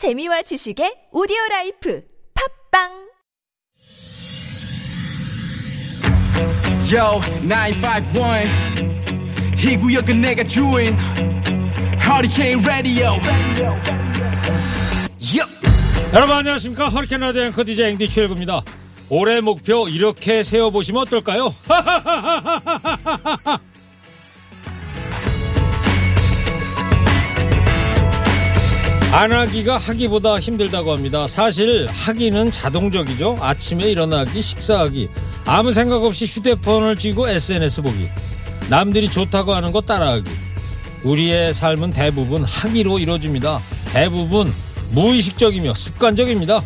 재미와 지식의 오디오 라이프 팟빵 Yo, 951. 이 구역은 내가 주인. Hurricane Radio. Yup. 여러분 안녕하십니까 허리케인 라디오 앵커 DJ 앵디 최일구입니다 올해 목표 이렇게 세워보시면 어떨까요? 안 하기가 하기보다 힘들다고 합니다. 사실 하기는 자동적이죠. 아침에 일어나기, 식사하기, 아무 생각 없이 휴대폰을 쥐고 SNS 보기, 남들이 좋다고 하는 거 따라하기. 우리의 삶은 대부분 하기로 이루어집니다. 대부분 무의식적이며 습관적입니다.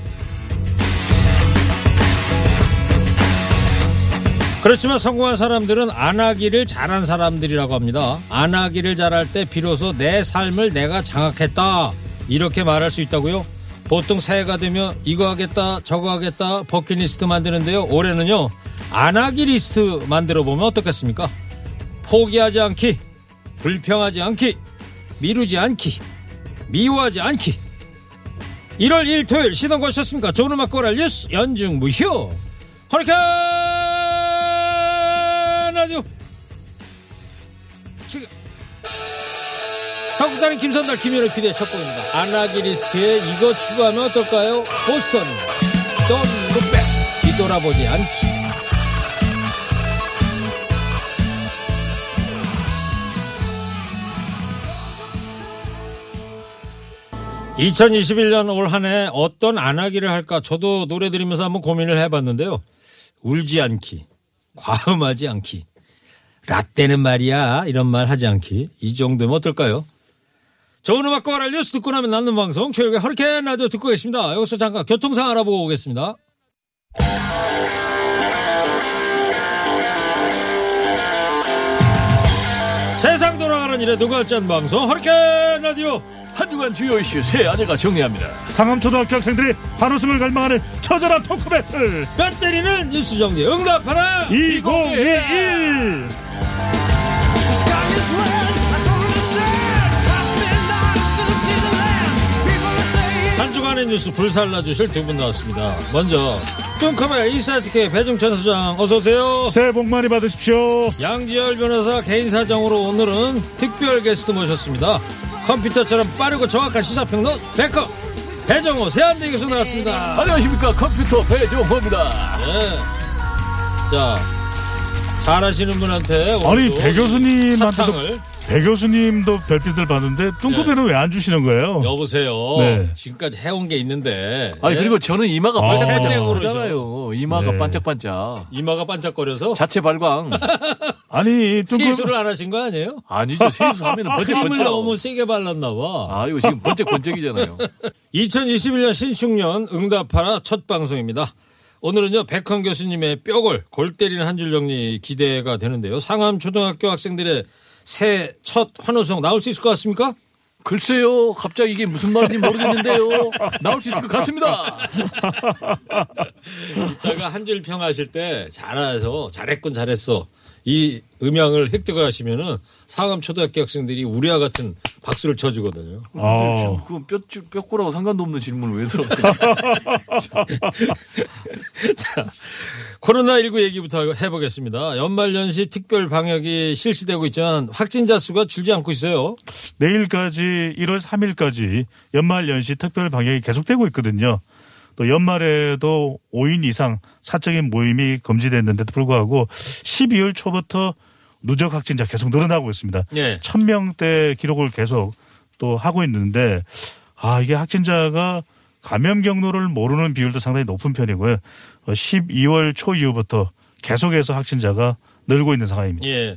그렇지만 성공한 사람들은 안 하기를 잘한 사람들이라고 합니다. 안 하기를 잘할 때 비로소 내 삶을 내가 장악했다. 이렇게 말할 수 있다고요? 보통 새해가 되면 이거 하겠다, 저거 하겠다, 버킷리스트 만드는데요. 올해는요, 안 하기 리스트 만들어 보면 어떻겠습니까? 포기하지 않기, 불평하지 않기, 미루지 않기, 미워하지 않기. 1월 1일 토요일 시동 거셨습니까? 좋은 음악 꼬랄 뉴스 연중 무휴. 허리케인 라디오. 선곡 달인 김선달 김현우 PD의 첫 곡입니다. 안하기 리스트에 이거 추가하면 어떨까요? 보스턴. Look back. 뒤돌아보지 않기. (2021년) 올 한 해 어떤 안 하기를 할까 저도 노래 들으면서 한번 고민을 해봤는데요 울지 않기 과음하지 않기 라떼는 말이야 이런 말 하지 않기 이 정도면 어떨까요 좋은 음악과 와랄 뉴스 듣고 나면 낫는 방송 최일구의 허리케인 라디오 듣고 계십니다. 여기서 잠깐 교통상 알아보고 오겠습니다. 세상 돌아가는 일에 누가 짠 방송 허리케인 라디오. 한 주간 주요 이슈 세 아재가 정리합니다. 상암초등학교 학생들이 환호성을 갈망하는 처절한 토크 배틀. 뼈 때리는 뉴스 정리 응답하라! 2021한 주간의 뉴스 불살라 주실 두 분 나왔습니다. 먼저 뚱커벨 이사이트K 배종찬 소장 어서 오세요. 새해 복 많이 받으십시오 양지열 변호사 개인 사정으로 오늘은 특별 게스트 모셨습니다. 컴퓨터처럼 빠르고 정확한 시사평론 백커 배정호 세한대 교수 나왔습니다. 안녕하십니까 컴퓨터 배종호입니다. 네. 자 잘하시는 분한테 아니 배 교수님한테도 사탕을 배 교수님도 별빛을 받는데 뚱커배는 왜안 주시는 거예요? 여보세요. 네. 지금까지 해온 게 있는데 아니 예? 그리고 저는 이마가 아. 반짝반짝하잖아요. 이마가 네. 반짝반짝. 이마가 반짝거려서 자체 발광. 아니 뚱커 시술을 안 하신 거 아니에요? 아니죠. 세수하면 크림을 번쩍 번쩍. 너무 세게 발랐나 봐. 아 이거 지금 번쩍 번쩍이잖아요. 2021년 신축년 응답하라 첫 방송입니다. 오늘은요, 백헌 교수님의 뼈골, 골 때리는 한 줄 정리 기대가 되는데요. 상암 초등학교 학생들의 새 첫 환호성 나올 수 있을 것 같습니까? 글쎄요. 갑자기 이게 무슨 말인지 모르겠는데요. 나올 수 있을 것 같습니다. 이따가 한 줄 평하실 때 잘해서, 잘했군, 잘했어. 이 음향을 획득을 하시면은 상암 초등학교 학생들이 우리와 같은 박수를 쳐주거든요. 아. 그 뼈, 뼈꼬라고 상관도 없는 질문을 왜 들어? 자, 코로나19 얘기부터 해보겠습니다. 연말연시 특별 방역이 실시되고 있지만 확진자 수가 줄지 않고 있어요. 내일까지 1월 3일까지 연말 연시 특별 방역이 계속되고 있거든요. 또 연말에도 5인 이상 사적인 모임이 금지됐는데도 불구하고 12월 초부터 누적 확진자 계속 늘어나고 있습니다. 예. 1000명대 기록을 계속 또 하고 있는데 아 이게 확진자가 감염 경로를 모르는 비율도 상당히 높은 편이고요. 어, 12월 초 이후부터 계속해서 확진자가 늘고 있는 상황입니다. 예.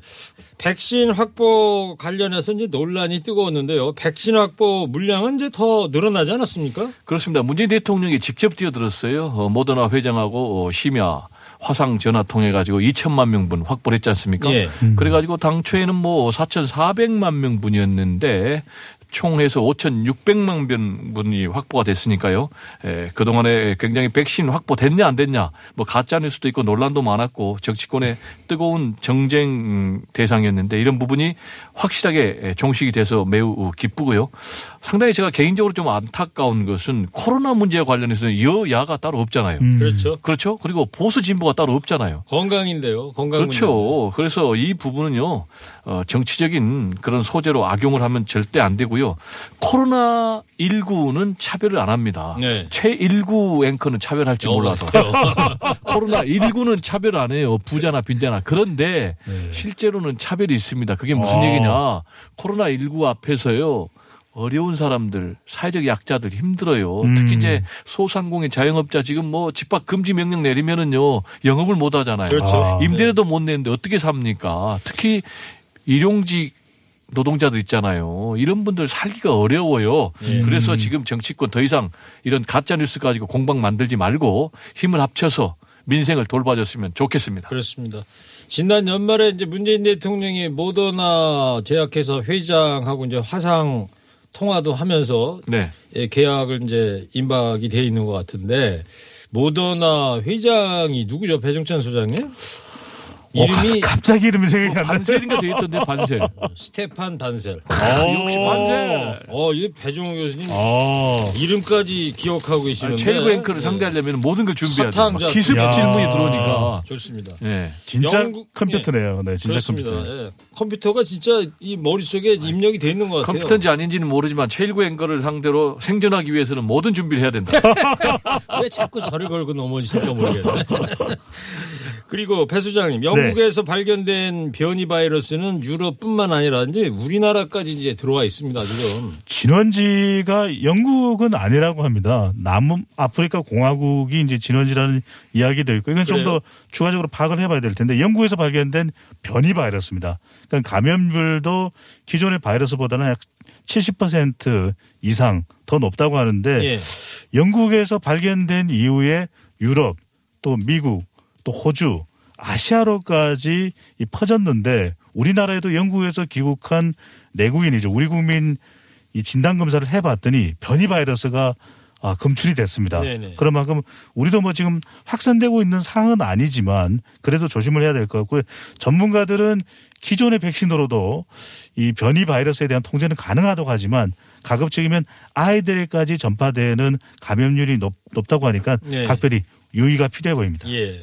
백신 확보 관련해서 이제 논란이 뜨거웠는데요. 백신 확보 물량은 이제 더 늘어나지 않았습니까? 그렇습니다. 문재인 대통령이 직접 뛰어들었어요. 어, 모더나 회장하고 어, 심야 화상 전화 통해 가지고 2천만 명분 확보를 했지 않습니까? 예. 그래 가지고 당초에는 뭐 4,400만 명분이었는데 총 해서 5,600만 명분이 확보가 됐으니까요. 에, 그동안에 굉장히 백신 확보됐냐 안 됐냐 뭐 가짜 뉴스도 있고 논란도 많았고 정치권의 뜨거운 정쟁 대상이었는데 이런 부분이 확실하게 종식이 돼서 매우 기쁘고요. 상당히 제가 개인적으로 좀 안타까운 것은 코로나 문제와 관련해서 여야가 따로 없잖아요. 음. 그렇죠. 그렇죠. 그리고 보수 진보가 따로 없잖아요. 건강인데요. 건강 문제. 그렇죠. 그래서 이 부분은요, 어, 정치적인 그런 소재로 악용을 하면 절대 안 되고요. 코로나 19는 차별을 안 합니다. 네. 최19 앵커는 차별할지 어, 몰라도. 코로나 19는 차별 안 해요. 부자나 빈자나. 그런데 실제로는 차별이 있습니다. 그게 무슨 어. 얘기냐. 코로나 19 앞에서요. 어려운 사람들, 사회적 약자들 힘들어요. 음. 특히 이제 소상공인 자영업자 지금 뭐 집합 금지 명령 내리면은요 영업을 못 하잖아요. 그렇죠. 아, 임대료도 못 내는데 어떻게 삽니까? 특히 일용직 노동자들 있잖아요. 이런 분들 살기가 어려워요. 예. 그래서 지금 정치권 더 이상 이런 가짜 뉴스 가지고 공방 만들지 말고 힘을 합쳐서 민생을 돌봐줬으면 좋겠습니다. 그렇습니다. 지난 연말에 이제 문재인 대통령이 모더나 제약회사 회장하고 이제 화상 통화도 하면서 네. 예, 계약을 이제 임박이 돼 있는 것 같은데 모더나 회장이 누구죠? 배종찬 소장님? 어, 이름이 가- 갑자기 이름이 생각이 안 나네. 반셀인가 돼 있던데 반셀. 스테판 단셀. 역시 반셀. 어, 이 배종호 교수님 어. 이름까지 기억하고 계시는데 최고 앵커를 예, 상대하려면 모든 걸 준비해야 돼요. 기습 야. 질문이 들어오니까. 좋습니다. 예. 진짜 영국- 컴퓨터네요. 네, 진짜 그렇습니다. 컴퓨터. 예. 컴퓨터가 진짜 이 머릿속에 입력이 돼 있는 것 같아요. 컴퓨터인지 아닌지는 모르지만 최일구 앵커를 상대로 생존하기 위해서는 모든 준비를 해야 된다. 왜 자꾸 저를 걸고 넘어지실까 모르겠네. 그리고 배 수장님, 네. 영국에서 발견된 변이 바이러스는 유럽뿐만 아니라 이제 우리나라까지 이제 들어와 있습니다, 지금. 진원지가 영국은 아니라고 합니다. 남은 아프리카 공화국이 이제 진원지라는 이야기도 있고 이건 좀? 더 추가적으로 파악을 해봐야 될 텐데 영국에서 발견된 변이 바이러스입니다. 그러니까 감염률도 기존의 바이러스보다는 약 70% 이상 더 높다고 하는데 예. 영국에서 발견된 이후에 유럽 또 미국 또 호주 아시아로까지 이 퍼졌는데 우리나라에도 영국에서 귀국한 내국인이죠. 우리 국민 이 진단 검사를 해봤더니 변이 바이러스가 아, 검출이 됐습니다. 네네. 그런 만큼 우리도 뭐 지금 확산되고 있는 상황은 아니지만 그래도 조심을 해야 될 것 같고요. 전문가들은 기존의 백신으로도 이 변이 바이러스에 대한 통제는 가능하다고 하지만 가급적이면 아이들까지 전파되는 감염률이 높, 높다고 하니까 네. 각별히 유의가 필요해 보입니다. 예.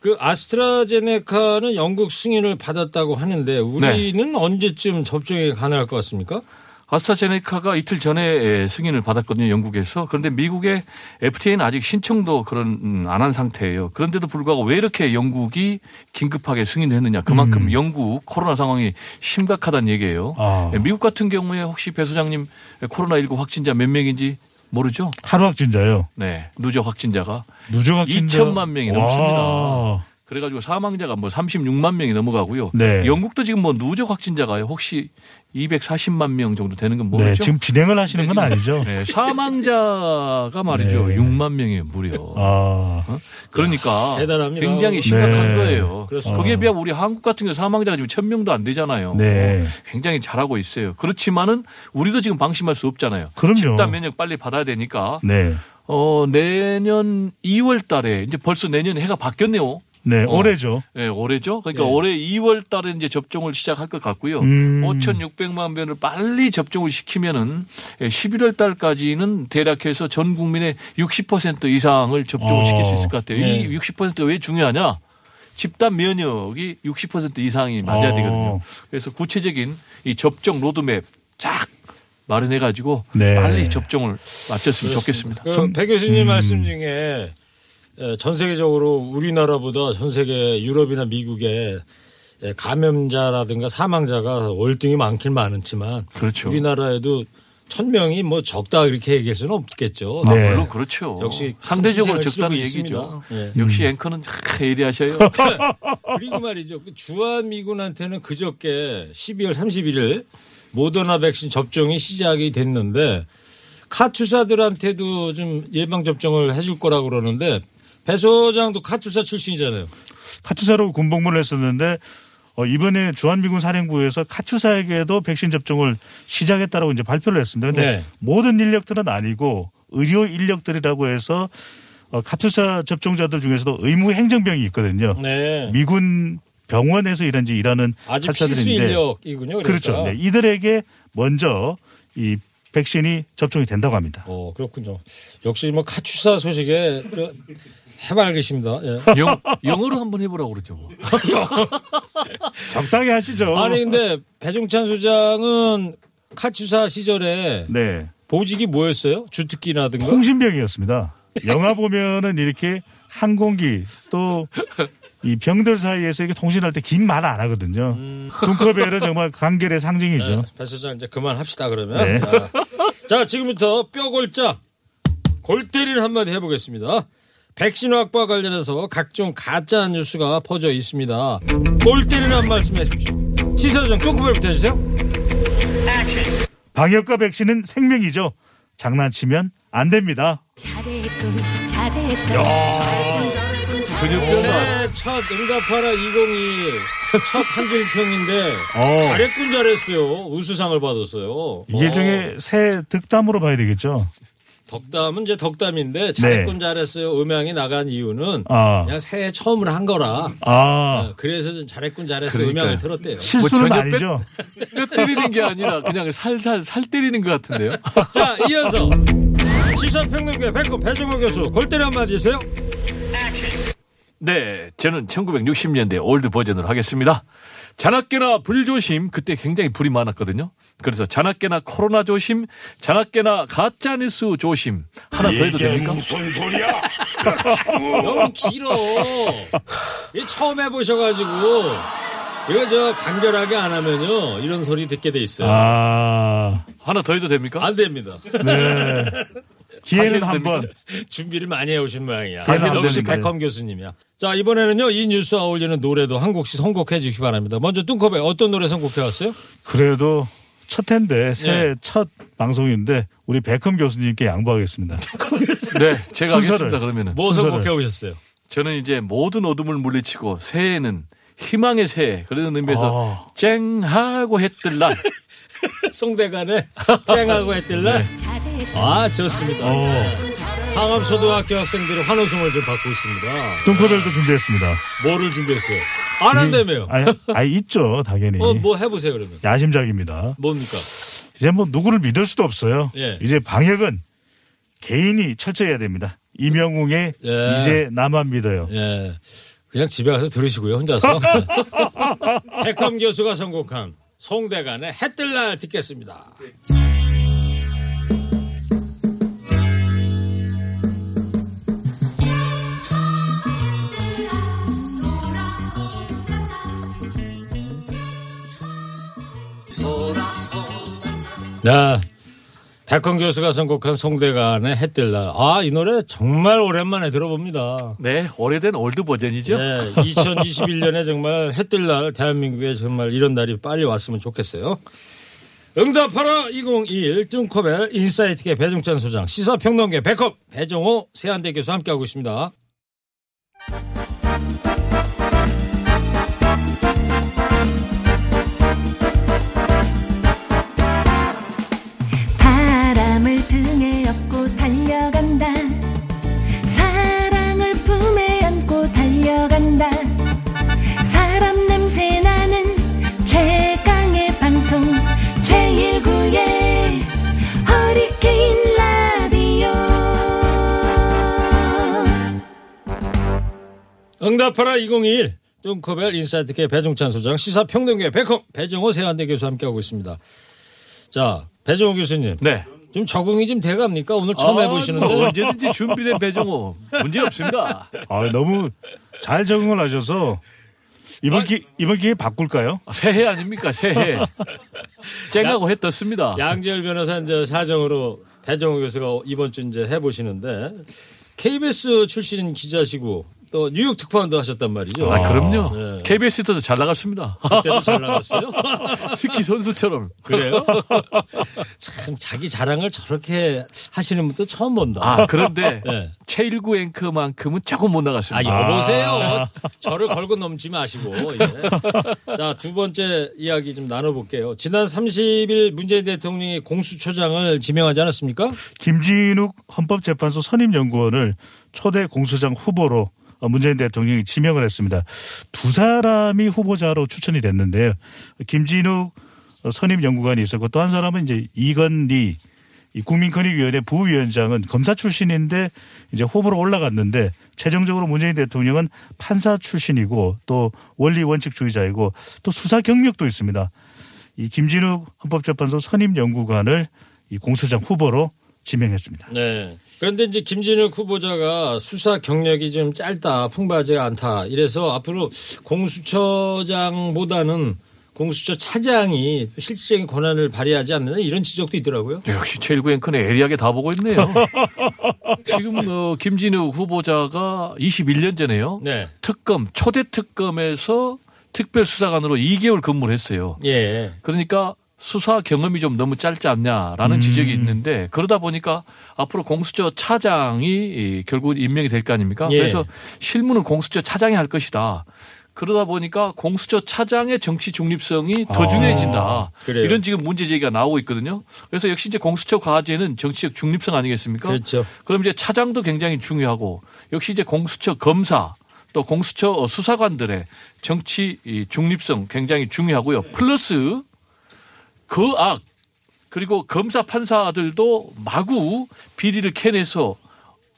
그 아스트라제네카는 영국 승인을 받았다고 하는데 우리는 언제쯤 접종이 가능할 것 같습니까? 아스트라제네카가 이틀 전에 승인을 받았거든요, 영국에서. 그런데 미국의 FTA는 아직 신청도 그런 음, 안한 상태예요. 그런데도 불구하고 왜 이렇게 영국이 긴급하게 승인을 했느냐. 그만큼 음. 영국 코로나 상황이 심각하다는 얘기예요. 아. 예, 미국 같은 경우에 혹시 배 소장님 코로나 19 확진자 몇 명인지 모르죠? 하루 확진자요. 네. 누적 확진자가 누적 확진자 2천만 명이 넘습니다. 와. 그래가지고 사망자가 뭐 36만 명이 넘어가고요. 네. 영국도 지금 뭐 누적 확진자가요. 혹시 240만 명 정도 되는 건 모르죠? 네, 지금 진행을 하시는 건 아니죠? 네, 사망자가 말이죠. 네. 6만 명이 무려. 아, 그러니까 대단합니다. 굉장히 심각한 네. 거예요. 그렇습니다. 거기에 비하면 우리 한국 같은 경우 사망자가 지금 1000명도 안 되잖아요. 네. 굉장히 잘하고 있어요. 그렇지만은 우리도 지금 방심할 수 없잖아요. 그럼요. 집단 면역 빨리 받아야 되니까. 네. 어, 내년 2월 달에 이제 벌써 내년 해가 바뀌었네요. 네, 어. 올해죠. 예, 올해죠. 그러니까 네. 올해 2월 달에 이제 접종을 시작할 것 같고요. 음. 5,600만 변을 빨리 접종을 시키면은 11월 달까지는 대략해서 전 국민의 60% 이상을 접종을 어. 시킬 수 있을 것 같아요. 네. 이 60%가 왜 중요하냐? 집단 면역이 60% 이상이 맞아야 어. 되거든요. 그래서 구체적인 이 접종 로드맵 쫙 마련해 가지고 네. 빨리 접종을 마쳤으면 좋겠습니다. 그배 교수님 음. 말씀 중에 에, 전 세계적으로 우리나라보다 전 세계 유럽이나 미국에 에, 감염자라든가 사망자가 월등히 많긴 많지만 그렇죠. 우리나라에도 천 명이 뭐 적다 이렇게 얘기할 수는 없겠죠. 아, 네. 물론 그렇죠. 역시 상대적으로 적다는 얘기죠. 예. 역시 앵커는 참 예리하셔요. 그리고 말이죠. 그 주한미군한테는 그저께 12월 31일 모더나 백신 접종이 시작이 됐는데 카투사들한테도 좀 예방 접종을 해줄 거라고 그러는데 배 소장도 카투사 출신이잖아요. 카투사로 군복무를 했었는데 어, 이번에 주한미군 사령부에서 카투사에게도 백신 접종을 시작했다라고 이제 발표를 했습니다. 근데 네. 모든 인력들은 아니고 의료 인력들이라고 해서 어, 카투사 접종자들 중에서도 의무 행정병이 있거든요. 네. 미군 병원에서 일하는 일하는 아주 필수 인력이군요. 그러니까. 그렇죠. 네. 이들에게 먼저 이 백신이 접종이 된다고 합니다. 어, 그렇군요. 역시 뭐 카투사 소식에 저 해맑으십니다. 예. 영, 영어로 한번 해보라고 그러죠. 뭐. 적당히 하시죠. 아니 근데 배종찬 소장은 카투사 시절에 네. 보직이 뭐였어요? 주특기라든가? 통신병이었습니다. 영화 보면은 이렇게 항공기 또 이 병들 사이에서 이렇게 통신할 때 긴 말 안 하거든요. 둔커벨은 정말 간결의 상징이죠. 네, 배 소장 이제 그만합시다 그러면. 네. 자, 자, 지금부터 뼈골자 골 때리는 한마디 해보겠습니다. 백신 확보와 관련해서 각종 가짜 뉴스가 퍼져 있습니다. 골 때리는 한 말씀 해주십시오. 시사장 뚱커벨부터 해주세요. 방역과 백신은 생명이죠. 장난치면 안 됩니다. 잘했군 잘했어 근육변화. 올해 첫 응답하라 2022 첫 한줄평인데 어. 잘했군 잘했어요. 우수상을 받았어요. 이게 어. 중에 새 득담으로 봐야 되겠죠. 덕담은 이제 덕담인데 잘했군 잘했어요. 음향이 나간 이유는 네. 아. 그냥 새해 처음으로 한 거라. 아, 어, 그래서 좀 잘했군 잘했어요. 그러니까요. 음향을 들었대요. 실수는 전혀 아니죠. 뼈 때리는 게 아니라 그냥 살살 살 때리는 것 같은데요. 자, 이어서 시사평론가 백호 배종호 교수 골때리 한마디 있어요? 네, 저는 1960년대 old 버전으로 하겠습니다. 자나깨나 불조심 그때 굉장히 불이 많았거든요. 그래서 자나깨나 코로나 조심, 자나깨나 가짜 뉴스 조심 하나 더 해도 됩니까? 너무 길어. 이 처음 해보셔가지고 이거 저 간결하게 안 하면요 이런 소리 듣게 돼 있어요. 아, 하나 더 해도 됩니까? 안 됩니다. 네. 기회는 하셔도 한번. 준비를 많이 해오신 모양이야. 역시. 백컴 교수님이야. 자 이번에는요 이 뉴스와 어울리는 노래도 한 곡씩 선곡해 주시기 바랍니다. 먼저 뚱커벨 어떤 노래 선곡해 왔어요? 그래도 첫 해인데 새 네. 첫 방송인데 우리 백흠 교수님께 양보하겠습니다. 네, 제가. 하겠습니다. 그러면은 뭐 순서를. 선곡해 오셨어요? 저는 이제 모든 어둠을 물리치고 새해는 희망의 새해 그런 의미에서 쨍하고 했들 날 송대관의 쨍하고 했들 날. 잘했어 아 좋습니다. 어. 상암초등학교 학생들의 환호성을 좀 받고 있습니다. 뚱커벨도 준비했습니다. 뭐를 준비했어요? 안 한다며요. 아니, 아니 있죠, 당연히. 어, 뭐 해보세요 그러면. 야심작입니다. 뭡니까? 이제 뭐 누구를 믿을 수도 없어요. 예. 이제 방역은 개인이 철저해야 됩니다. 이명웅의 예. 이제 나만 믿어요. 예. 그냥 집에 가서 들으시고요, 혼자서. 네. 백컴 교수가 선곡한 송대관의 해뜰날 듣겠습니다. 네. 백컴 교수가 선곡한 송대관의 해뜰날. 아, 이 노래 정말 오랜만에 들어봅니다. 네, 오래된 old 버전이죠. 네, 2021년에 정말 해뜰날 대한민국에 정말 이런 날이 빨리 왔으면 좋겠어요. 응답하라 2021 뚱커벨 insight계 배종찬 소장 시사평론계 백컴 배종호 세한대 교수 함께하고 있습니다. 응답하라 2021 뚱커벨 인사이트계 배종찬 소장 시사평론계 백업 배정호 세한대 교수 함께하고 있습니다. 자, 배정호 교수님. 네. 좀 적응이 좀 돼갑니까? 오늘 처음 아, 해보시는데. 뭐 언제든지 준비된 배정호 문제 없습니다. 아, 너무 잘 적응을 하셔서 이번 기 이번 기회에 바꿀까요? 새해 아닙니까 새해. 쨍하고 해 떴습니다. 양재열 변호사 이제 사정으로 배정호 교수가 이번 주 이제 해보시는데 KBS 출신 기자시고 또 뉴욕 특파원도 하셨단 말이죠. 아, 그럼요. 네. KBS에서도 잘 나갔습니다. 그때도 잘 나갔어요. 스키 선수처럼. 그래요? 참 자기 자랑을 저렇게 하시는 분도 처음 본다. 아, 그런데 네. 최일구 앵커만큼은 조금 못 아, 나갔습니다. 여보세요. 저를 걸고 넘지 마시고. 예. 자, 두 번째 이야기 좀 나눠볼게요. 지난 30일 문재인 대통령이 공수처장을 지명하지 않았습니까? 김진욱 헌법재판소 선임연구원을 초대 공수장 후보로 어, 문재인 대통령이 지명을 했습니다. 두 사람이 후보자로 추천이 됐는데요. 김진욱 어, 선임 연구관이 있었고 또 한 사람은 이제 이건리 이 국민권익위원회 부위원장은 검사 출신인데 이제 후보로 올라갔는데 최종적으로 문재인 대통령은 판사 출신이고 또 원리 원칙주의자이고 또 수사 경력도 있습니다. 이 김진욱 헌법재판소 선임 연구관을 이 공소장 후보로 지명했습니다. 네. 그런데 이제 김진욱 후보자가 수사 경력이 좀 짧다, 풍부하지가 않다. 이래서 앞으로 공수처장보다는 공수처 차장이 실질적인 권한을 발휘하지 않느냐 이런 지적도 있더라고요. 역시 제1구 앵커는 예리하게 다 보고 있네요. 지금 어, 김진욱 후보자가 21년 전에요. 네. 특검 초대 특검에서 특별수사관으로 2개월 근무를 했어요. 예. 그러니까 수사 경험이 좀 너무 짧지 않냐라는 지적이 있는데 그러다 보니까 앞으로 공수처 차장이 이 결국 임명이 될 거 아닙니까? 예. 그래서 실무는 공수처 차장이 할 것이다. 그러다 보니까 공수처 차장의 정치 중립성이 더 아, 중요해진다. 그래요. 이런 지금 문제 제기가 나오고 있거든요. 그래서 역시 이제 공수처 과제는 정치적 중립성 아니겠습니까? 그렇죠. 그럼 이제 차장도 굉장히 중요하고 역시 이제 공수처 검사 또 공수처 수사관들의 정치 이 중립성 굉장히 중요하고요. 플러스 그악 그리고 검사 판사들도 마구 비리를 캐내서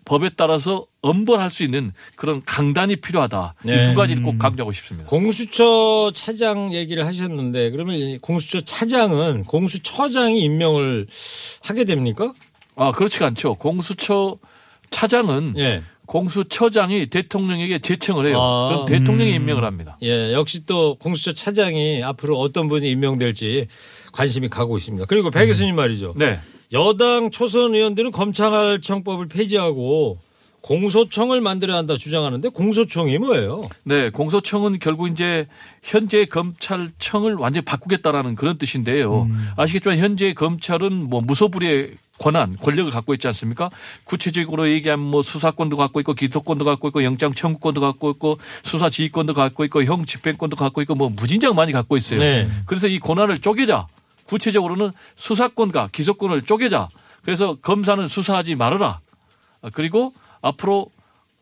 법에 따라서 엄벌할 수 있는 그런 강단이 필요하다. 네. 이두 가지를 꼭 강조하고 싶습니다. 공수처 차장 얘기를 하셨는데 그러면 이 공수처 차장은 공수처장이 임명을 하게 됩니까? 아 그렇지가 않죠. 공수처 차장은 예. 공수처장이 대통령에게 제청을 해요. 아. 그럼 대통령이 임명을 합니다. 예, 역시 또 공수처 차장이 앞으로 어떤 분이 임명될지 관심이 가고 있습니다. 그리고 배 교수님 말이죠. 네. 여당 초선 의원들은 검찰청법을 폐지하고 공소청을 만들어야 한다 주장하는데 공소청이 뭐예요? 네, 공소청은 결국 이제 현재 검찰청을 완전히 바꾸겠다라는 그런 뜻인데요. 아시겠지만 현재 검찰은 뭐 무소불위의 권한, 권력을 갖고 있지 않습니까? 구체적으로 얘기하면 뭐 수사권도 갖고 있고 기소권도 갖고 있고 영장 청구권도 갖고 있고 수사 지휘권도 갖고 있고 형 집행권도 갖고 있고 뭐 무진장 많이 갖고 있어요. 네. 그래서 이 권한을 쪼개자. 구체적으로는 수사권과 기소권을 쪼개자. 그래서 검사는 수사하지 말아라. 아, 그리고 앞으로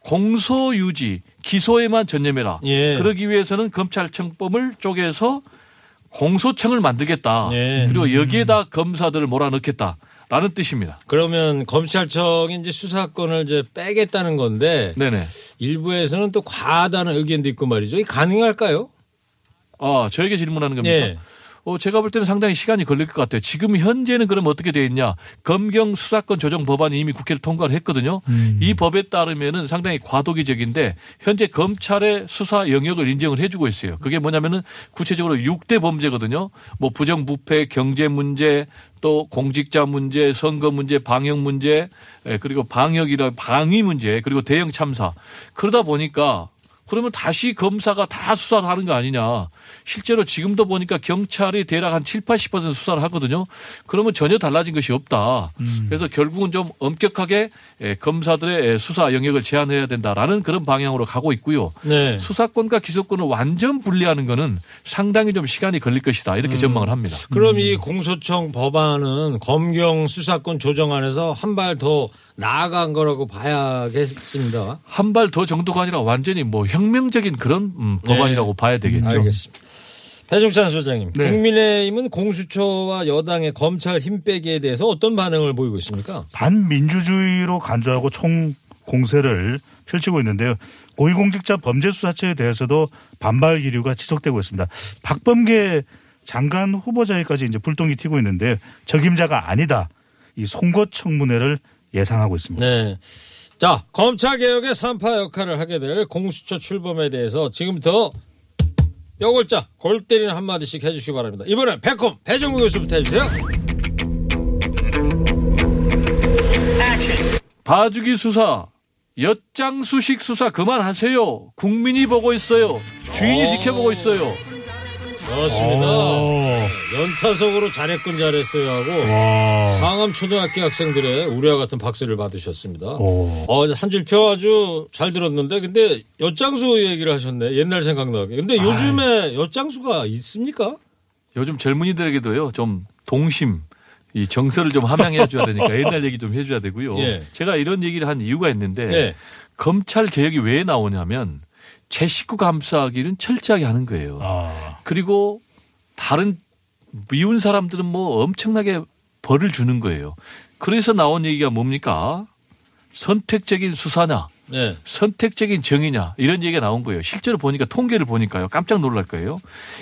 공소 유지, 기소에만 전념해라. 예. 그러기 위해서는 검찰청법을 쪼개서 공소청을 만들겠다. 예. 그리고 여기에다 검사들을 몰아넣겠다 라는 뜻입니다. 그러면 검찰청이 이제 수사권을 이제 빼겠다는 건데 네네. 일부에서는 또 과하다는 의견도 있고 말이죠. 이 가능할까요? 아, 저에게 질문하는 겁니까? 예. 어, 제가 볼 때는 상당히 시간이 걸릴 것 같아요. 지금 현재는 그럼 어떻게 되어 있냐. 검경 수사권 조정 법안이 이미 국회를 통과를 했거든요. 이 법에 따르면은 상당히 과도기적인데 현재 검찰의 수사 영역을 인정을 해주고 있어요. 그게 뭐냐면은 구체적으로 6대 범죄거든요. 뭐 부정부패, 경제 문제, 또 공직자 문제, 선거 문제, 방역 문제, 예, 그리고 방역이라 방위 문제, 그리고 대형 참사. 그러다 보니까 그러면 다시 검사가 다 수사를 하는 거 아니냐. 실제로 지금도 보니까 경찰이 대략 한 7, 80% 수사를 하거든요. 그러면 전혀 달라진 것이 없다. 그래서 결국은 좀 엄격하게 예, 검사들의 수사 영역을 제한해야 된다라는 그런 방향으로 가고 있고요. 네. 수사권과 기소권을 완전 분리하는 거는 상당히 좀 시간이 걸릴 것이다. 이렇게 전망을 합니다. 그럼 이 공소청 법안은 검경 수사권 조정안에서 한 발 더 나아간 거라고 봐야겠습니다. 한 발 더 정도가 아니라 완전히 뭐 혁명적인 그런 음, 법안이라고 봐야 되겠죠. 네. 알겠습니다. 배종찬 소장님, 네. 국민의힘은 공수처와 여당의 검찰 힘 빼기에 대해서 어떤 반응을 보이고 있습니까? 반민주주의로 간주하고 총 공세를 펼치고 있는데요. 고위공직자 범죄수사처에 대해서도 반발 기류가 지속되고 있습니다. 박범계 장관 후보자에까지 이제 불똥이 튀고 있는데 적임자가 아니다. 이 송곳 청문회를 예상하고 있습니다. 네. 자, 검찰 개혁의 산파 역할을 하게 될 공수처 출범에 대해서 지금부터 뼈골자 골 때리는 한마디씩 해주시기 바랍니다. 이번엔 백홈 배정우 교수부터 해주세요. 봐주기 수사, 엿장수식 수사 그만하세요. 국민이 보고 있어요. 주인이 지켜보고 있어요. 좋습니다. 오. 연타석으로 잘했군 잘했어요 하고 와. 상암 초등학교 학생들의 우리와 같은 박수를 받으셨습니다. 오. 어, 한줄표 아주 잘 들었는데 근데 엿장수 얘기를 하셨네. 옛날 생각나게. 근데 요즘에 엿장수가 있습니까? 요즘 젊은이들에게도요, 좀 동심, 이 정서를 좀 함양해 줘야 되니까 옛날 얘기 좀 해줘야 되고요. 예. 제가 이런 얘기를 한 이유가 있는데 예. 검찰 개혁이 왜 나오냐면 제 식구 감싸기는 철저하게 하는 거예요. 아. 그리고 다른 미운 사람들은 뭐 엄청나게 벌을 주는 거예요. 그래서 나온 얘기가 뭡니까? 선택적인 수사냐, 네. 선택적인 정의냐 이런 얘기가 나온 거예요. 실제로 보니까 통계를 보니까요. 깜짝 놀랄 거예요.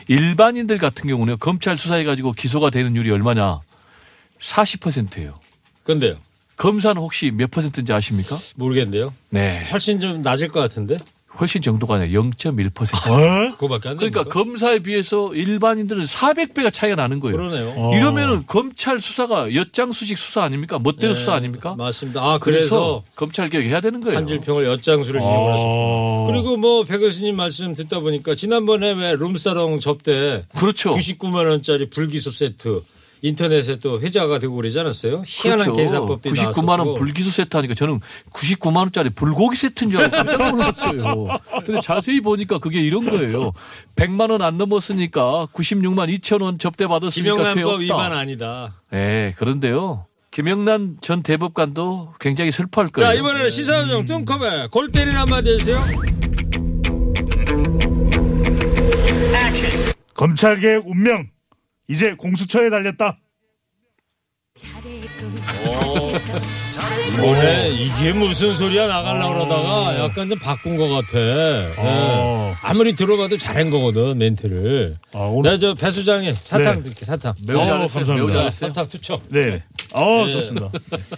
일반인들 같은 경우는 검찰 수사해 가지고 기소가 되는 율이 얼마냐? 40%예요. 근데요. 검사는 혹시 몇 퍼센트인지 아십니까? 모르겠는데요. 네. 훨씬 좀 낮을 것 같은데. 훨씬 정도가 아니라 0.1%. 어? 그거밖에 안 그러니까 됩니까? 검사에 비해서 일반인들은 400배가 차이가 나는 거예요. 그러네요. 어. 이러면은 검찰 수사가 엿장수식 수사 아닙니까? 멋대로 네, 수사 아닙니까? 맞습니다. 아 그래서 그래서 검찰 개혁 해야 되는 거예요. 한줄평을 엿장수를 이용을 했습니다. 어. 그리고 뭐 배 교수님 말씀 듣다 보니까 지난번에 왜 룸사롱 접대 그렇죠. 99만 원짜리 불기소 세트 인터넷에 또 회자가 되고 그러지 않았어요? 희한한 계산법들이 99만 원. 불기소 세트 하니까 저는 99만 원짜리 불고기 세트인 줄 알고 깜짝 놀랐어요. 근데 자세히 보니까 그게 이런 거예요. 100만 원 안 넘었으니까 96만 2천 원 접대 받았으니까 죄 김영란법. 위반 아니다. 네, 그런데요. 김영란 전 대법관도 굉장히 슬퍼할 거예요. 자 이번에는 시사조정 뚱커벨 골 때리는 한마디 해주세요. 검찰개혁 운명 이제 공수처에 달렸다. 이번에 이게 무슨 소리야 나가려고 그러다가 약간 좀 바꾼 것 같아. 예. 어. 아무리 들어봐도 잘한 거거든 멘트를. 아, 오늘 네, 저배 수장님 사탕 네. 드릴게 사탕. 매우 어, 잘했어요. 매우 감사합니다. 잘했어요. 사탕 투척. 네. 어, 네. 좋습니다.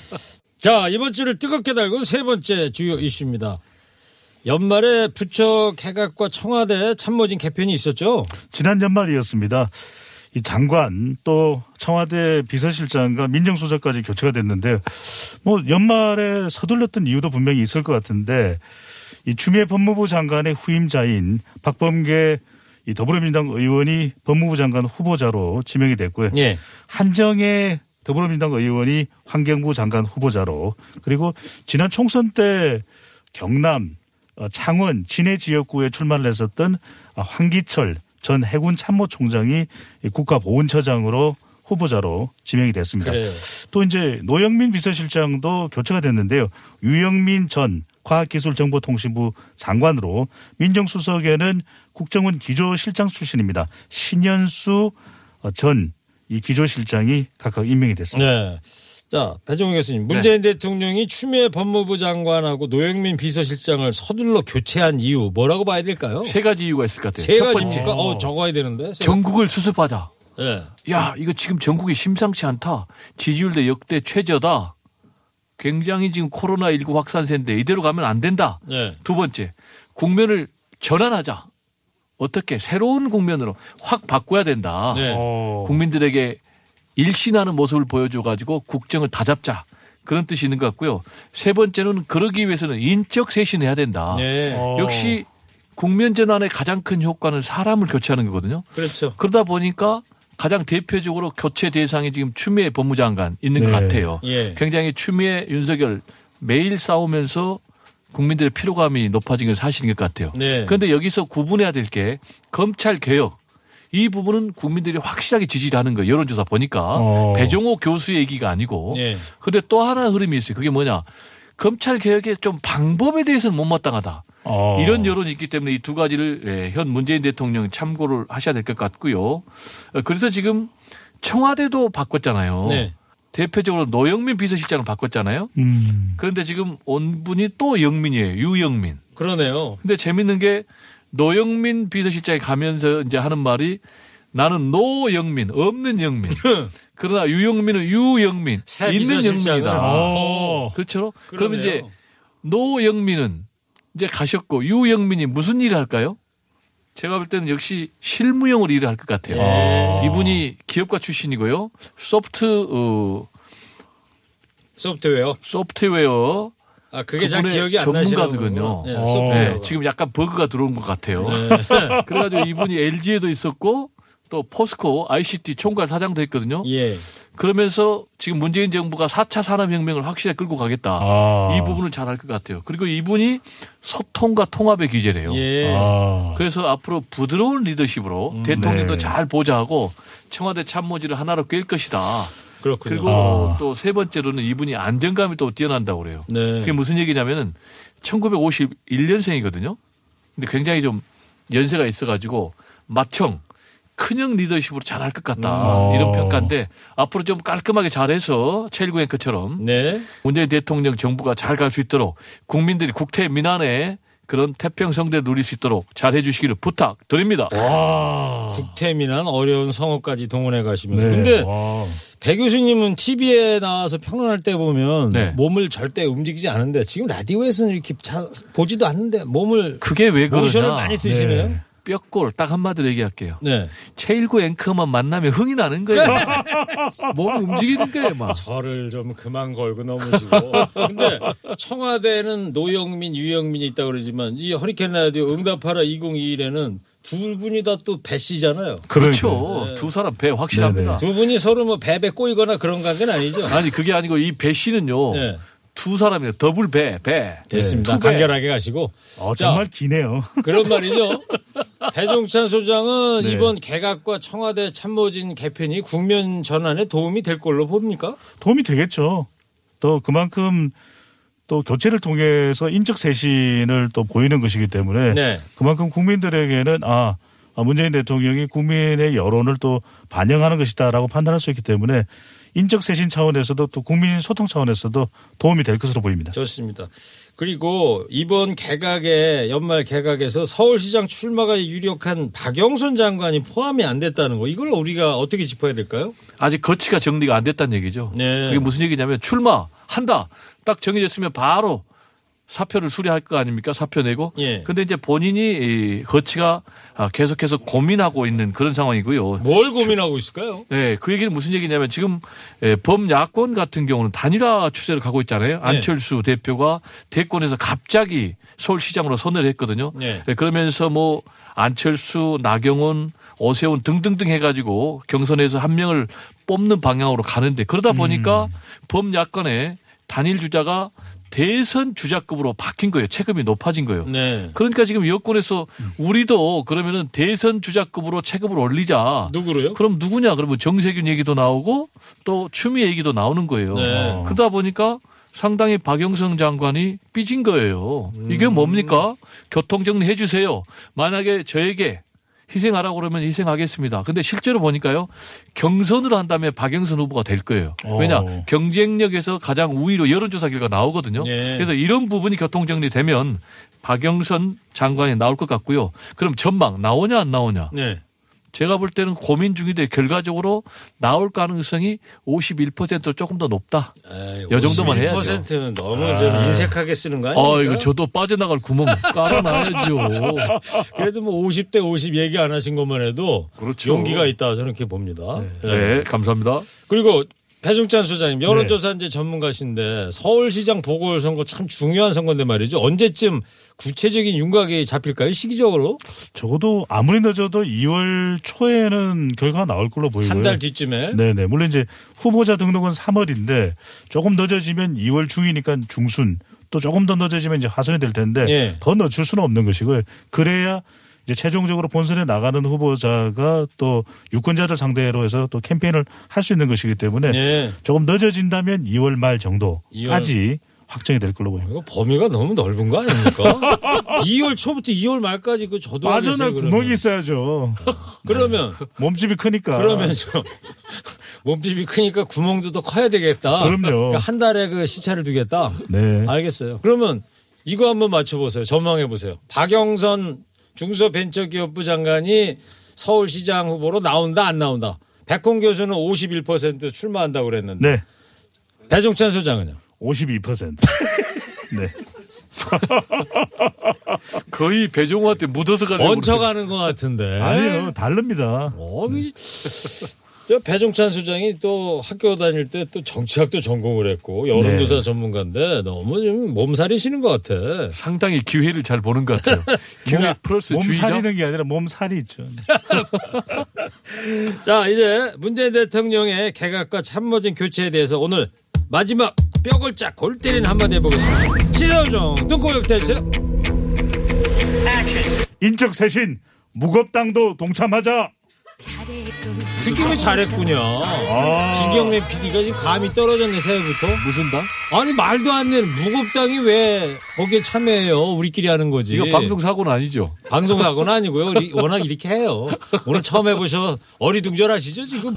자, 이번 주를 뜨겁게 달군 세 번째 주요 이슈입니다. 연말에 부처 개각과 청와대 참모진 개편이 있었죠? 지난 연말이었습니다. 이 장관 또 청와대 비서실장과 민정수석까지 교체가 됐는데 뭐 연말에 서둘렀던 이유도 분명히 있을 것 같은데 이 추미애 법무부 장관의 후임자인 박범계 이 더불어민주당 의원이 법무부 장관 후보자로 지명이 됐고요. 예. 한정혜 더불어민주당 의원이 환경부 장관 후보자로 그리고 지난 총선 때 경남 어, 창원 진해 지역구에 출마를 했었던 아, 황기철 전 해군 참모총장이 이 국가보훈처장으로 후보자로 지명이 됐습니다. 그래요. 또 이제 노영민 비서실장도 교체가 됐는데요. 유영민 전 과학기술정보통신부 장관으로 민정수석에는 국정원 기조실장 출신입니다. 신현수 어, 전이 기조실장이 각각 임명이 됐습니다. 네. 자, 배종훈 교수님. 문재인 대통령이 추미애 법무부 장관하고 노영민 비서실장을 서둘러 교체한 이유 뭐라고 봐야 될까요? 세 가지 이유가 있을 것 같아요. 세 가지입니까? 어, 적어야 되는데. 세 전국을 수습하자. 네. 야, 이거 지금 전국이 심상치 않다. 지지율도 역대 최저다. 굉장히 지금 코로나19 확산세인데 이대로 가면 안 된다. 네. 두 번째, 국면을 전환하자. 어떻게 새로운 국면으로 확 바꿔야 된다. 네. 어. 국민들에게 일신하는 모습을 보여줘가지고 국정을 다잡자. 그런 뜻이 있는 것 같고요. 세 번째는 그러기 위해서는 인적 쇄신해야 된다. 네. 어. 역시 국면 전환의 가장 큰 효과는 사람을 교체하는 거거든요. 그렇죠. 그러다 보니까 가장 대표적으로 교체 대상이 지금 추미애 법무장관 있는 것 네. 같아요. 예. 굉장히 추미애 윤석열 매일 싸우면서 국민들의 피로감이 높아진 건 사실인 것 같아요. 네. 그런데 여기서 구분해야 될 게 검찰 개혁 이 부분은 국민들이 확실하게 지지를 하는 거예요. 여론조사 보니까 어. 배종호 교수 얘기가 아니고. 예. 그런데 또 하나 흐름이 있어요. 그게 뭐냐? 검찰 개혁의 좀 방법에 대해서는 못마땅하다. 어. 이런 여론이 있기 때문에 이 두 가지를 예, 현 문재인 대통령 참고를 하셔야 될 것 같고요. 어, 그래서 지금 청와대도 바꿨잖아요. 네. 대표적으로 노영민 비서실장을 바꿨잖아요. 음. 그런데 지금 온 분이 또 영민이에요. 유영민. 그러네요. 근데 재밌는 게 노영민 비서실장이 가면서 이제 하는 말이 나는 노영민 없는 영민. 그러나 유영민은 유영민 새 있는 영민이다. 어. 그렇죠. 그럼. 이제 노영민은 이제 가셨고 유영민이 무슨 일을 할까요? 제가 볼 때는 역시 실무용으로 일을 할 것 같아요. 예. 이분이 기업가 출신이고요. 소프트 어, 소프트웨어. 소프트웨어 아, 그게 잘 기억이 안 전문가들은요. 네, 어. 네, 지금 약간 버그가 들어온 것 같아요. 그래가지고 이분이 LG에도 있었고 또 포스코 ICT 총괄 사장도 했거든요. 예. 그러면서 지금 문재인 정부가 4차 산업혁명을 확실히 끌고 가겠다. 아. 이 부분을 잘 할 것 같아요. 그리고 이분이 소통과 통합의 기재래요. 예. 아. 그래서 앞으로 부드러운 리더십으로 대통령도 네. 잘 보좌하고 청와대 참모진을 하나로 꿰일 것이다. 그렇군요. 그리고 아. 또세 번째로는 이분이 안정감이 또 뛰어난다고 그래요. 네. 그게 무슨 얘기냐면은 1951년생이거든요. 근데 굉장히 좀 연세가 있어가지고 마청 큰형 리더십으로 잘할 것 같다. 음. 이런 어. 평가인데 앞으로 좀 깔끔하게 잘해서 최일구 앵커처럼 네. 문재인 대통령 정부가 잘 갈 수 있도록 국민들이 국태 민안에 그런 태평성대를 누릴 수 있도록 잘 해주시기를 부탁드립니다. 국태민한 어려운 성업까지 동원해 가시면서. 네. 근데 와. 배 교수님은 TV에 나와서 평론할 때 보면 네. 몸을 절대 움직이지 않는데 지금 라디오에서는 이렇게 잘 보지도 않는데 몸을 그게 왜 그러냐? 많이 쓰시네요. 네. 뼈골 딱 한마디로 얘기할게요. 네. 최일구 앵커만 만나면 흥이 나는 거예요. 몸을 움직이는 거예요, 막. 저를 좀 그만 걸고 넘으시고. 근데 청와대는 노영민, 유영민이 있다고 그러지만 이 허리케인 라디오 응답하라 2021에는 두 분이 다 또 배씨잖아요. 그렇죠. 네. 두 사람 배 확실합니다. 두 분이 서로 뭐 배배 꼬이거나 그런 관계는 아니죠. 아니 그게 아니고 이 배 씨는요. 네. 두 사람이에요. 더블 배, 배. 됐습니다. 두 배. 간결하게 가시고. 어, 자, 정말 기네요. 그런 말이죠. 배종찬 소장은 네. 이번 개각과 청와대 참모진 개편이 국면 전환에 도움이 될 걸로 봅니까? 도움이 되겠죠. 또 그만큼 또 교체를 통해서 인적 쇄신을 또 보이는 것이기 때문에 네. 그만큼 국민들에게는 아 아, 문재인 대통령이 국민의 여론을 또 반영하는 것이다라고 판단할 수 있기 때문에 인적 쇄신 차원에서도 또 국민 소통 차원에서도 도움이 될 것으로 보입니다. 좋습니다. 그리고 이번 개각에 연말 개각에서 서울시장 출마가 유력한 박영선 장관이 포함이 안 됐다는 거 이걸 우리가 어떻게 짚어야 될까요? 아직 거치가 정리가 안 됐다는 얘기죠. 네. 그게 무슨 얘기냐면 출마 한다. 딱 정해졌으면 바로 사표를 수리할 거 아닙니까? 사표 내고. 예. 근데 이제 본인이 이 거치가 아, 계속해서 고민하고 있는 그런 상황이고요. 뭘 고민하고 있을까요? 네, 그 얘기는 무슨 얘기냐면 지금 예, 범야권 같은 경우는 단일화 추세를 가고 있잖아요. 안철수 대표가 대권에서 갑자기 서울시장으로 선을 했거든요. 네. 예, 그러면서 뭐 안철수, 나경원, 오세훈 등등등 해가지고 경선에서 한 명을 뽑는 방향으로 가는데 그러다 보니까 범야권의 단일 주자가 대선 주자급으로 바뀐 거예요. 체급이 높아진 거예요. 네. 그러니까 지금 여권에서 우리도 그러면은 대선 주자급으로 체급을 올리자. 누구로요? 그럼 누구냐? 그러면 정세균 얘기도 나오고 또 추미애 얘기도 나오는 거예요. 네. 그러다 보니까 상당히 박영성 장관이 삐진 거예요. 이게 뭡니까? 교통정리 해주세요. 만약에 저에게 희생하라고 그러면 희생하겠습니다. 근데 실제로 보니까요. 경선으로 한다면 박영선 후보가 될 거예요. 왜냐? 어. 경쟁력에서 가장 우위로 여론조사 결과 나오거든요. 예. 그래서 이런 부분이 교통정리되면 박영선 장관이 나올 것 같고요. 그럼 전망 나오냐 안 나오냐? 네. 제가 볼 때는 고민 중인데 결과적으로 나올 가능성이 51% 조금 더 높다. 에이, 요 정도만 해야죠. 51%는 너무 좀 인색하게 쓰는 거 아닙니까? 아, 이거 저도 빠져나갈 구멍 깔아놔야죠. 그래도 뭐 50대 50 얘기 안 하신 것만 해도 그렇죠. 용기가 있다 저는 그렇게 봅니다. 예. 네, 감사합니다. 그리고 배종찬 소장님 네. 여론조사 이제 전문가신데 서울시장 보궐선거 참 중요한 선거인데 말이죠. 언제쯤 구체적인 윤곽이 잡힐까요? 시기적으로 적어도 아무리 늦어도 2월 초에는 결과가 나올 걸로 보이고요. 한 달 뒤쯤에 네네. 물론 이제 후보자 등록은 3월인데 조금 늦어지면 2월 중이니까 중순 또 조금 더 늦어지면 이제 하순이 될 텐데 예. 더 늦출 수는 없는 것이고요. 그래야 이제 최종적으로 본선에 나가는 후보자가 또 유권자들 상대로 해서 또 캠페인을 할 수 있는 것이기 때문에 예. 조금 늦어진다면 2월 말 정도까지 확정이 될 걸로 보입니다. 이거 범위가 너무 넓은 거 아닙니까? 2월 초부터 2월 말까지 그 저도 빠져날 구멍이 있어야죠. 그러면 몸집이 크니까. 그러면요. 몸집이 크니까 구멍도 더 커야 되겠다. 그럼요. 그러니까 한 달에 그 시차를 두겠다. 네. 알겠어요. 그러면 이거 한번 맞춰보세요. 전망해 보세요. 박영선 중소벤처기업부 장관이 서울시장 후보로 나온다 안 나온다. 백홍 교수는 51% 출마한다고 그랬는데 네. 배종찬 소장은요. 52%. 네. 거의 배종호한테 묻어서 가는 얹혀 가는 것 같은데. 아니요. 다릅니다. 어, 이- 저 배종찬 소장이 또 학교 다닐 때 또 정치학도 전공을 했고 여론조사 네. 전문가인데 너무 좀 몸살이시는 것 같아. 상당히 기회를 잘 보는 것 같아요. 기회 플러스 몸 주의자. 살리는 게 아니라 몸 살이 있죠. 자, 이제 문재인 대통령의 개각과 참모진 교체에 대해서 오늘 마지막 뼈골 짝 골 때리는 한마디 해보겠습니다. 시사정 등고역 대주세요. 인적 쇄신 무겁당도 동참하자. 느낌이 잘했군요. 아. 김경래 PD가 지금 감이 떨어졌네 새해부터. 무슨 당? 아니 말도 안 되는 무급당이 왜 거기에 참여해요? 우리끼리 하는 거지. 이거 방송 사고는 아니죠? 방송하고는 아니고요. 우리 워낙 이렇게 해요. 오늘 처음 해보셔 어리둥절하시죠 지금?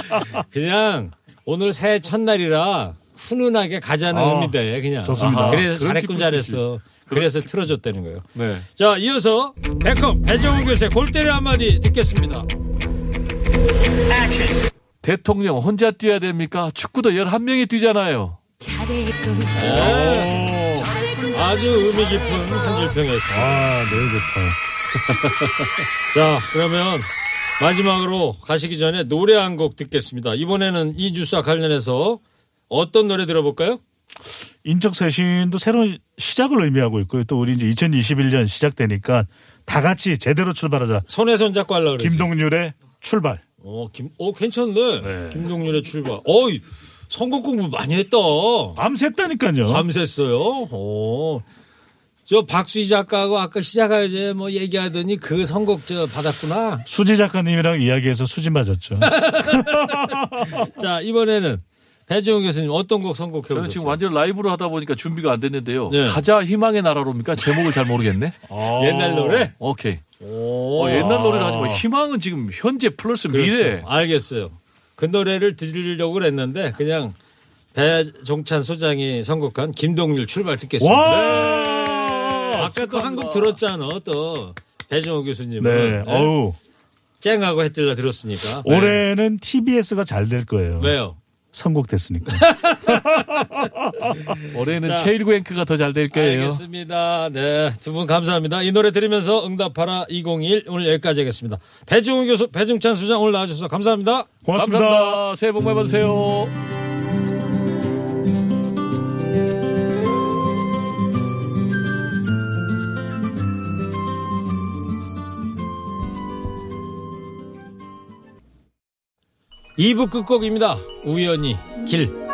그냥 오늘 새해 첫날이라 훈훈하게 가자는 아, 의미다. 그냥. 좋습니다. 아하. 그래서 잘했군 잘했어. 그래서 틀어줬다는 거예요. 네. 자 이어서 백컴 배정우 교수의 골때리 한마디 듣겠습니다. 대통령 혼자 뛰어야 됩니까? 축구도 11명이 뛰잖아요. 잘했군 네. 아주 의미 깊은 한 줄 평이었습니다. 아, 너무 좋다. 자, 그러면 마지막으로 가시기 전에 노래 한 곡 듣겠습니다. 이번에는 이 뉴스와 관련해서 어떤 노래 들어볼까요? 인적 쇄신도 새로운 시작을 의미하고 있고요. 또 우리 이제 2021년 시작되니까 다 같이 제대로 출발하자. 손에 손 잡고 하려고 그러지. 김동률의 출발. 어, 김, 어, 괜찮네. 네. 김동률의 출발. 어이, 선곡 공부 많이 했다. 밤샜다니까요. 밤샜어요. 어. 저 박수희 작가하고 아까 시작하지 뭐 얘기하더니 그 선곡 저 받았구나. 수지 작가님이랑 이야기해서 수지 맞았죠. 자, 이번에는 배지용 교수님 어떤 곡 선곡해 저는 보셨어요? 지금 완전 라이브로 하다 보니까 준비가 안 됐는데요. 네. 가자 희망의 나라로입니까? 제목을 잘 모르겠네. 옛날 노래? 오케이. 오. 어, 옛날 노래를 하지 마. 희망은 지금 현재 플러스 그렇죠. 미래. 알겠어요. 그 노래를 들으려고 그랬는데 그냥 배종찬 소장이 선곡한 김동률 출발 듣겠습니다. 와! 아까 또 한 곡 들었잖아. 또 배정호 교수님은 네. 어우. 쨍하고 했들라 들었으니까. 올해는 TBS가 잘 될 거예요. 왜요? 선곡됐으니까. 올해는 자. 체일구 앵크가 더 잘 될 거예요. 알겠습니다. 네, 두 분 감사합니다. 이 노래 들으면서 응답하라 2021 오늘 여기까지 하겠습니다. 배종호 교수, 배종찬 소장 오늘 나와주셔서 감사합니다. 고맙습니다. 감사합니다. 새해 복 많이 받으세요. 이부 끝곡입니다. 우연히 길.